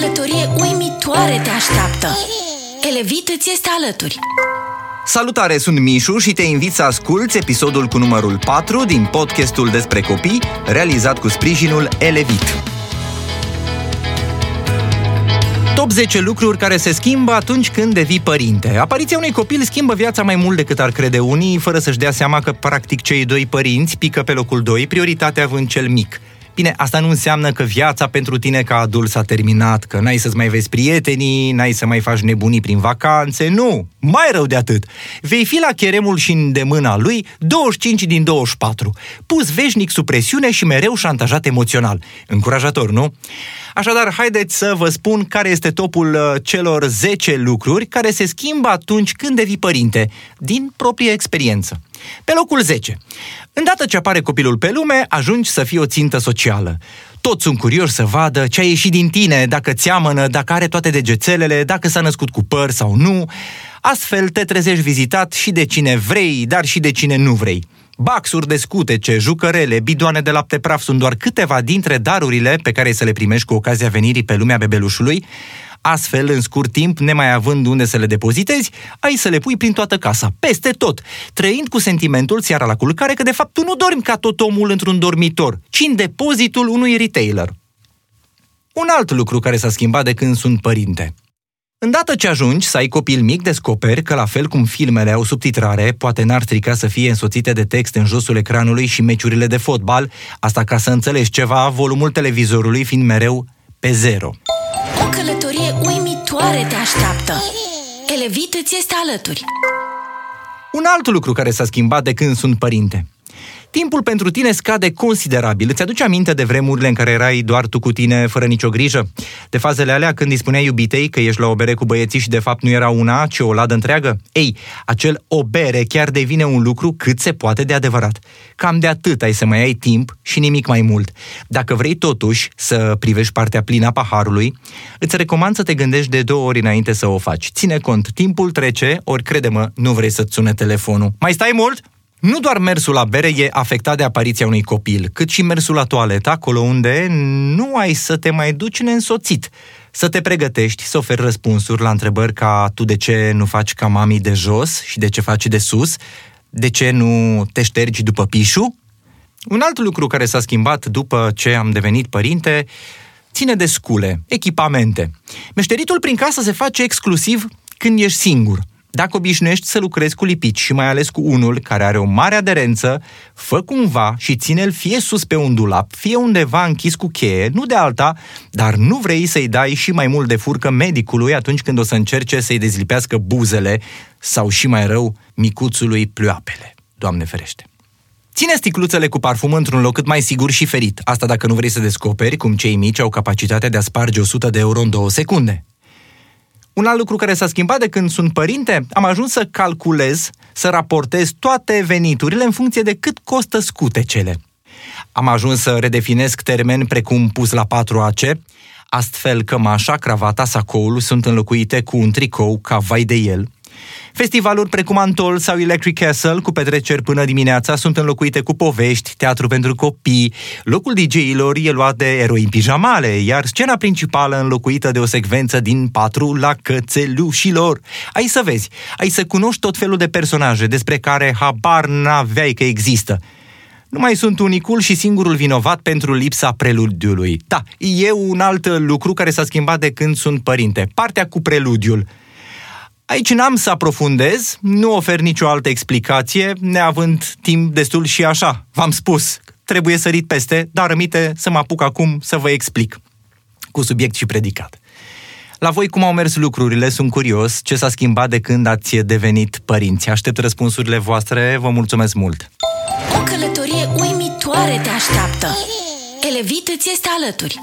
călătorie uimitoare te așteaptă. Elevit îți este alături. Salutare, sunt Mișu și te invit să asculți episodul cu numărul 4 din podcastul despre copii, realizat cu sprijinul Elevit. Top 10 lucruri care se schimbă atunci când devii părinte. Apariția unui copil schimbă viața mai mult decât ar crede unii, fără să-și dea seama că practic cei doi părinți pică pe locul 2, prioritatea având cel mic. Bine, asta nu înseamnă că viața pentru tine ca adult s-a terminat, că n-ai să-ți mai vezi prietenii, n-ai să mai faci nebunii prin vacanțe, nu! Mai rău de atât! Vei fi la cheremul și în de mâna lui 25 din 24, pus veșnic sub presiune și mereu șantajat emoțional. Încurajator, nu? Așadar, haideți să vă spun care este topul uh, celor 10 lucruri care se schimbă atunci când devii părinte, din proprie experiență. Pe locul 10. Îndată ce apare copilul pe lume, ajungi să fii o țintă socială. Toți sunt curioși să vadă ce a ieșit din tine, dacă ți-amănă, dacă are toate degețelele, dacă s-a născut cu păr sau nu. Astfel te trezești vizitat și de cine vrei, dar și de cine nu vrei. Baxuri de scutece, jucărele, bidoane de lapte praf sunt doar câteva dintre darurile pe care să le primești cu ocazia venirii pe lumea bebelușului. Astfel, în scurt timp, nemai având unde să le depozitezi, ai să le pui prin toată casa, peste tot, trăind cu sentimentul seara la culcare că de fapt tu nu dormi ca tot omul într-un dormitor, ci în depozitul unui retailer. Un alt lucru care s-a schimbat de când sunt părinte – Îndată ce ajungi să ai copil mic, descoperi că, la fel cum filmele au subtitrare, poate n-ar strica să fie însoțite de text în josul ecranului și meciurile de fotbal, asta ca să înțelegi ceva, volumul televizorului fiind mereu pe zero. O călătorie uimitoare te așteaptă. Elevit îți este alături. Un alt lucru care s-a schimbat de când sunt părinte – timpul pentru tine scade considerabil. Îți aduce aminte de vremurile în care erai doar tu cu tine, fără nicio grijă? De fazele alea când îi spuneai iubitei că ești la o bere cu băieții și de fapt nu era una, ci o ladă întreagă? Ei, acel o bere chiar devine un lucru cât se poate de adevărat. Cam de atât ai să mai ai timp și nimic mai mult. Dacă vrei totuși să privești partea plină a paharului, îți recomand să te gândești de două ori înainte să o faci. Ține cont, timpul trece, ori crede-mă, nu vrei să-ți sune telefonul. Mai stai mult? Nu doar mersul la bere e afectat de apariția unui copil, cât și mersul la toaletă, acolo unde nu ai să te mai duci neînsoțit. Să te pregătești, să oferi răspunsuri la întrebări ca tu de ce nu faci ca mami de jos și de ce faci de sus, de ce nu te ștergi după pișu. Un alt lucru care s-a schimbat după ce am devenit părinte ține de scule, echipamente. Meșteritul prin casă se face exclusiv când ești singur – dacă obișnuiești să lucrezi cu lipici și mai ales cu unul care are o mare aderență, fă cumva și ține-l fie sus pe un dulap, fie undeva închis cu cheie, nu de alta, dar nu vrei să-i dai și mai mult de furcă medicului atunci când o să încerce să-i dezlipească buzele sau și mai rău, micuțului plioapele. Doamne ferește! Ține sticluțele cu parfum într-un loc cât mai sigur și ferit. Asta dacă nu vrei să descoperi cum cei mici au capacitatea de a sparge 100 de euro în două secunde. Un alt lucru care s-a schimbat de când sunt părinte, am ajuns să calculez, să raportez toate veniturile în funcție de cât costă scutecele. Am ajuns să redefinesc termeni precum pus la 4AC, astfel că mașa, cravata, sacoul sunt înlocuite cu un tricou ca vai de el, Festivaluri precum Antol sau Electric Castle, cu petreceri până dimineața, sunt înlocuite cu povești, teatru pentru copii. Locul DJ-ilor e luat de eroi pijamale, iar scena principală înlocuită de o secvență din patru la cățelușilor. Ai să vezi, ai să cunoști tot felul de personaje despre care habar n-aveai că există. Nu mai sunt unicul și singurul vinovat pentru lipsa preludiului. Da, e un alt lucru care s-a schimbat de când sunt părinte. Partea cu preludiul. Aici n-am să aprofundez, nu ofer nicio altă explicație, neavând timp destul și așa. V-am spus, trebuie sărit peste, dar rămite să mă apuc acum să vă explic, cu subiect și predicat. La voi cum au mers lucrurile? Sunt curios ce s-a schimbat de când ați devenit părinți. Aștept răspunsurile voastre, vă mulțumesc mult! O călătorie uimitoare te așteaptă! Elevit îți este alături!